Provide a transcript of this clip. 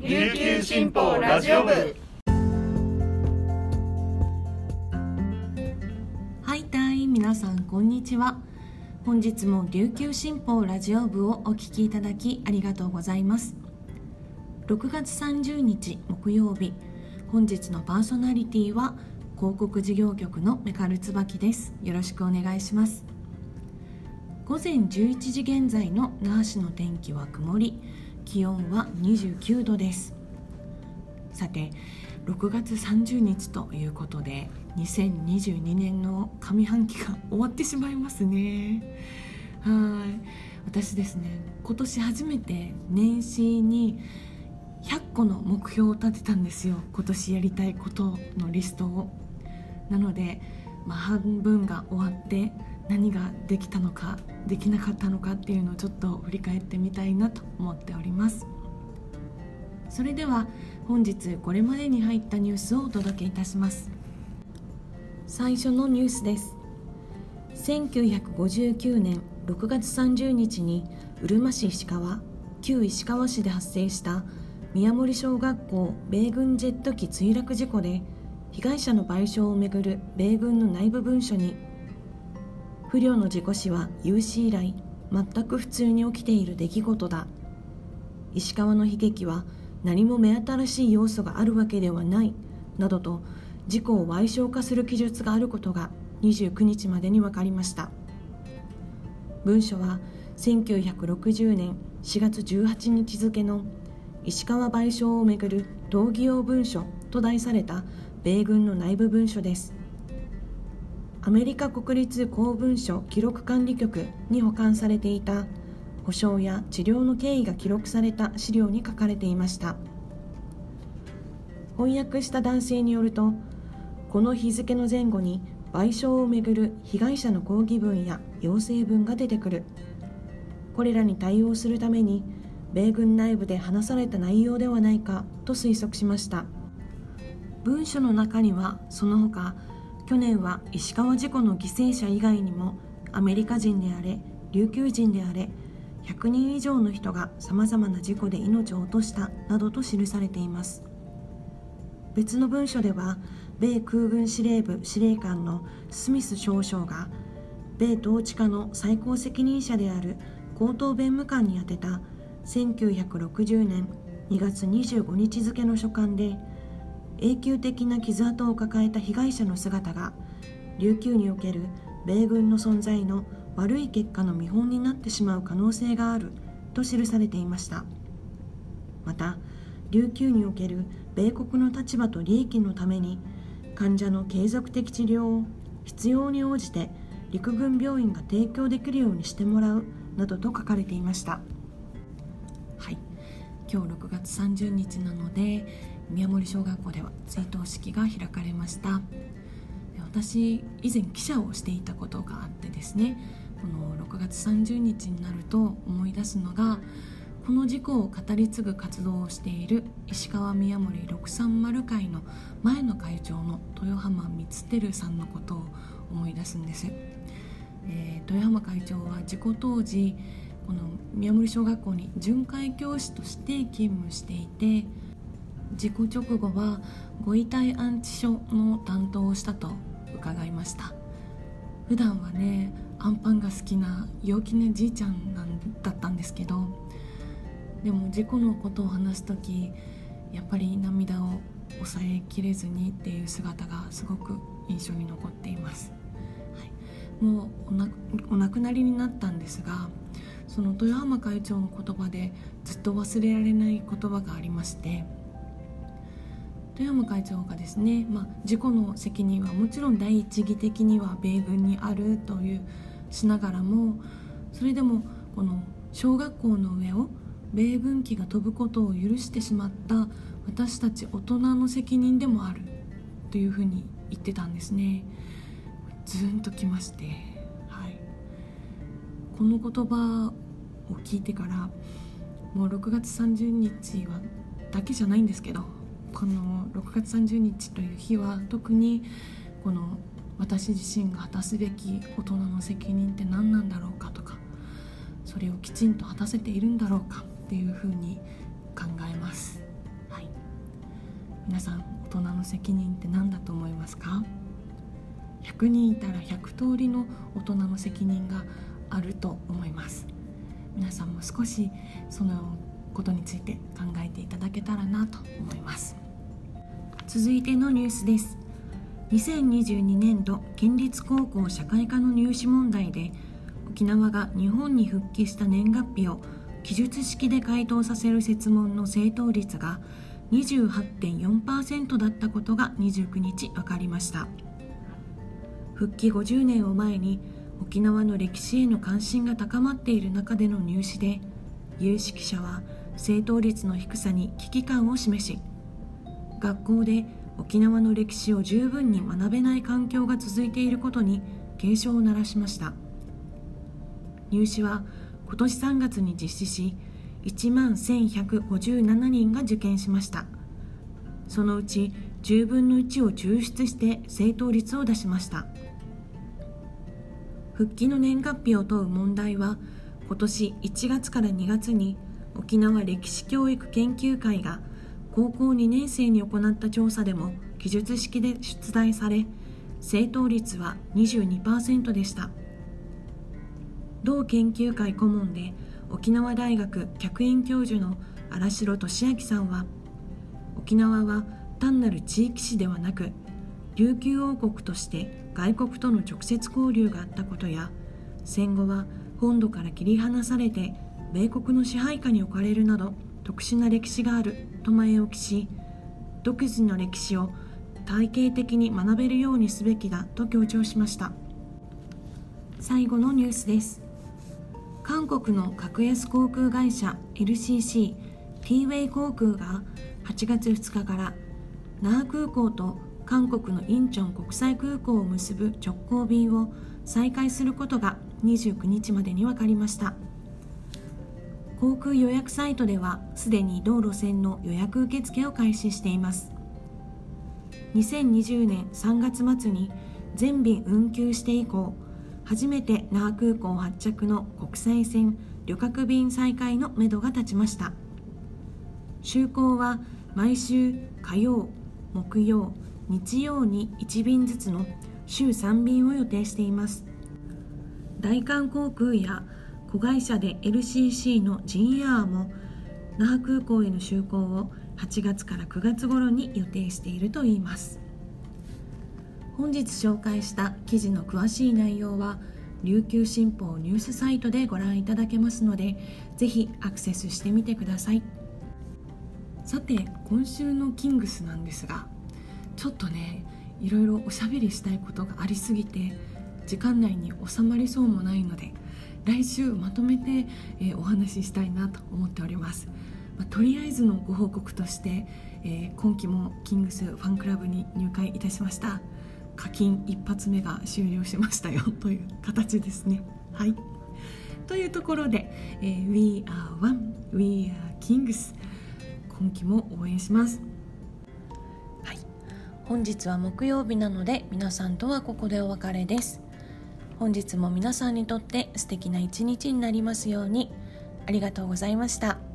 琉球新報ラジオ部。はいたい皆さんこんにちは。本日も琉球新報ラジオ部をお聞きいただきありがとうございます。6月30日木曜日本日のパーソナリティは広告事業局のメカル椿です。よろしくお願いします。午前11時現在の那覇市の天気は曇り。気温は29度です。さて6月30日ということで2022年の上半期が終わってしまいますね。はい。私ですね今年初めて年始に100個の目標を立てたんですよ。今年やりたいことのリストを。なので、まあ、半分が終わって何ができたのかできなかったのかっていうのをちょっと振り返ってみたいなと思っております。それでは本日これまでに入ったニュースをお届けいたします。最初のニュースです。1959年6月30日にうるま市石川旧石川市で発生した宮森小学校米軍ジェット機墜落事故で被害者の賠償をめぐる米軍の内部文書に不慮の事故死は有史以来全く普通に起きている出来事だ。石川の悲劇は何も目新しい要素があるわけではないなどと事故を賠償化する記述があることが29日までに分かりました。文書は1960年4月18日付の石川賠償をめぐる同義用文書と題された米軍の内部文書です。アメリカ国立公文書記録管理局に保管されていた保障や治療の経緯が記録された資料に書かれていました。翻訳した男性によるとこの日付の前後に賠償をめぐる被害者の抗議文や要請文が出てくる。これらに対応するために米軍内部で話された内容ではないかと推測しました。文書の中にはその他去年は石川事故の犠牲者以外にもアメリカ人であれ琉球人であれ100人以上の人がさまざまな事故で命を落としたなどと記されています。別の文書では米空軍司令部司令官のスミス少将が米統治下の最高責任者である高等弁務官に宛てた1960年2月25日付の書簡で永久的な傷跡を抱えた被害者の姿が琉球における米軍の存在の悪い結果の見本になってしまう可能性があると記されていました。また琉球における米国の立場と利益のために患者の継続的治療を必要に応じて陸軍病院が提供できるようにしてもらうなどと書かれていました。はい。今日6月30日なので宮森小学校では追悼式が開かれました。私以前記者をしていたことがあってですねこの6月30日になると思い出すのがこの事故を語り継ぐ活動をしている石川宮森630会の前の会長の豊浜光輝さんのことを思い出すんです、えー、豊浜会長は事故当時この宮森小学校に巡回教師として勤務していて事故直後はご遺体安置所の担当をしたと伺いました。普段はねアンパンが好きな陽気なじいちゃんなんだったんですけどでも事故のことを話す時やっぱり涙を抑えきれずにっていう姿がすごく印象に残っています、はい、もうお亡くなりになったんですがその豊浜会長の言葉でずっと忘れられない言葉がありまして豊山会長がですね、まあ、事故の責任はもちろん第一義的には米軍にあるというしながらもそれでもこの小学校の上を米軍機が飛ぶことを許してしまった私たち大人の責任でもあるというふうに言ってたんですね。ズーンときまして、はい、この言葉を聞いてからもう6月30日はだけじゃないんですけどこの6月30日という日は特にこの私自身が果たすべき大人の責任って何なんだろうかとかそれをきちんと果たせているんだろうかっていうふうに考えます、はい。皆さん大人の責任って何だと思いますか？100人いたら100通りの大人の責任があると思います。皆さんも少しそのことについて考えていただけたらなと思います。続いてのニュースです。2022年度県立高校社会科の入試問題で沖縄が日本に復帰した年月日を記述式で回答させる設問の正答率が28.4%だったことが29日分かりました。復帰50年を前に沖縄の歴史への関心が高まっている中での入試で有識者は正答率の低さに危機感を示し学校で沖縄の歴史を十分に学べない環境が続いていることに警鐘を鳴らしました。入試は今年3月に実施し1万1157人が受験しました。そのうち10分の1を抽出して正答率を出しました。復帰の年月日を問う問題は今年1月から2月に沖縄歴史教育研究会が高校2年生に行った調査でも記述式で出題され正答率は22%でした。同研究会顧問で沖縄大学客員教授の荒城俊明さんは沖縄は単なる地域史ではなく琉球王国として外国との直接交流があったことや戦後は本土から切り離されて米国の支配下に置かれるなど特殊な歴史があると前置きし独自の歴史を体系的に学べるようにすべきだと強調しました。最後のニュースです。韓国の格安航空会社 LCC ティーウェイ航空が8月2日から那覇空港と韓国のインチョン国際空港を結ぶ直行便を再開することが29日までに分かりました。航空予約サイトではすでに同路線の予約受付を開始しています。2020年3月末に全便運休して以降初めて那覇空港発着の国際線旅客便再開のめどが立ちました。就航は毎週火曜木曜日曜に1便ずつの週3便を予定しています。大韓航空や子会社で LCC のジンエアーも那覇空港への就航を8月から9月頃に予定しているといいます。本日紹介した記事の詳しい内容は琉球新報ニュースサイトでご覧いただけますのでぜひアクセスしてみてください。さて今週のキングスなんですがちょっとねいろいろおしゃべりしたいことがありすぎて時間内に収まりそうもないので来週まとめて、え、お話ししたいなと思っております、まあ、とりあえずのご報告として、え、今期もキングスファンクラブに入会いたしました。課金一発目が終了しましたよ。という形ですね。はい、というところで、えー、We are one, We are kings. 今期も応援します。はい、本日は木曜日なので皆さんとはここでお別れです。本日も皆さんにとって素敵な一日になりますようにありがとうございました。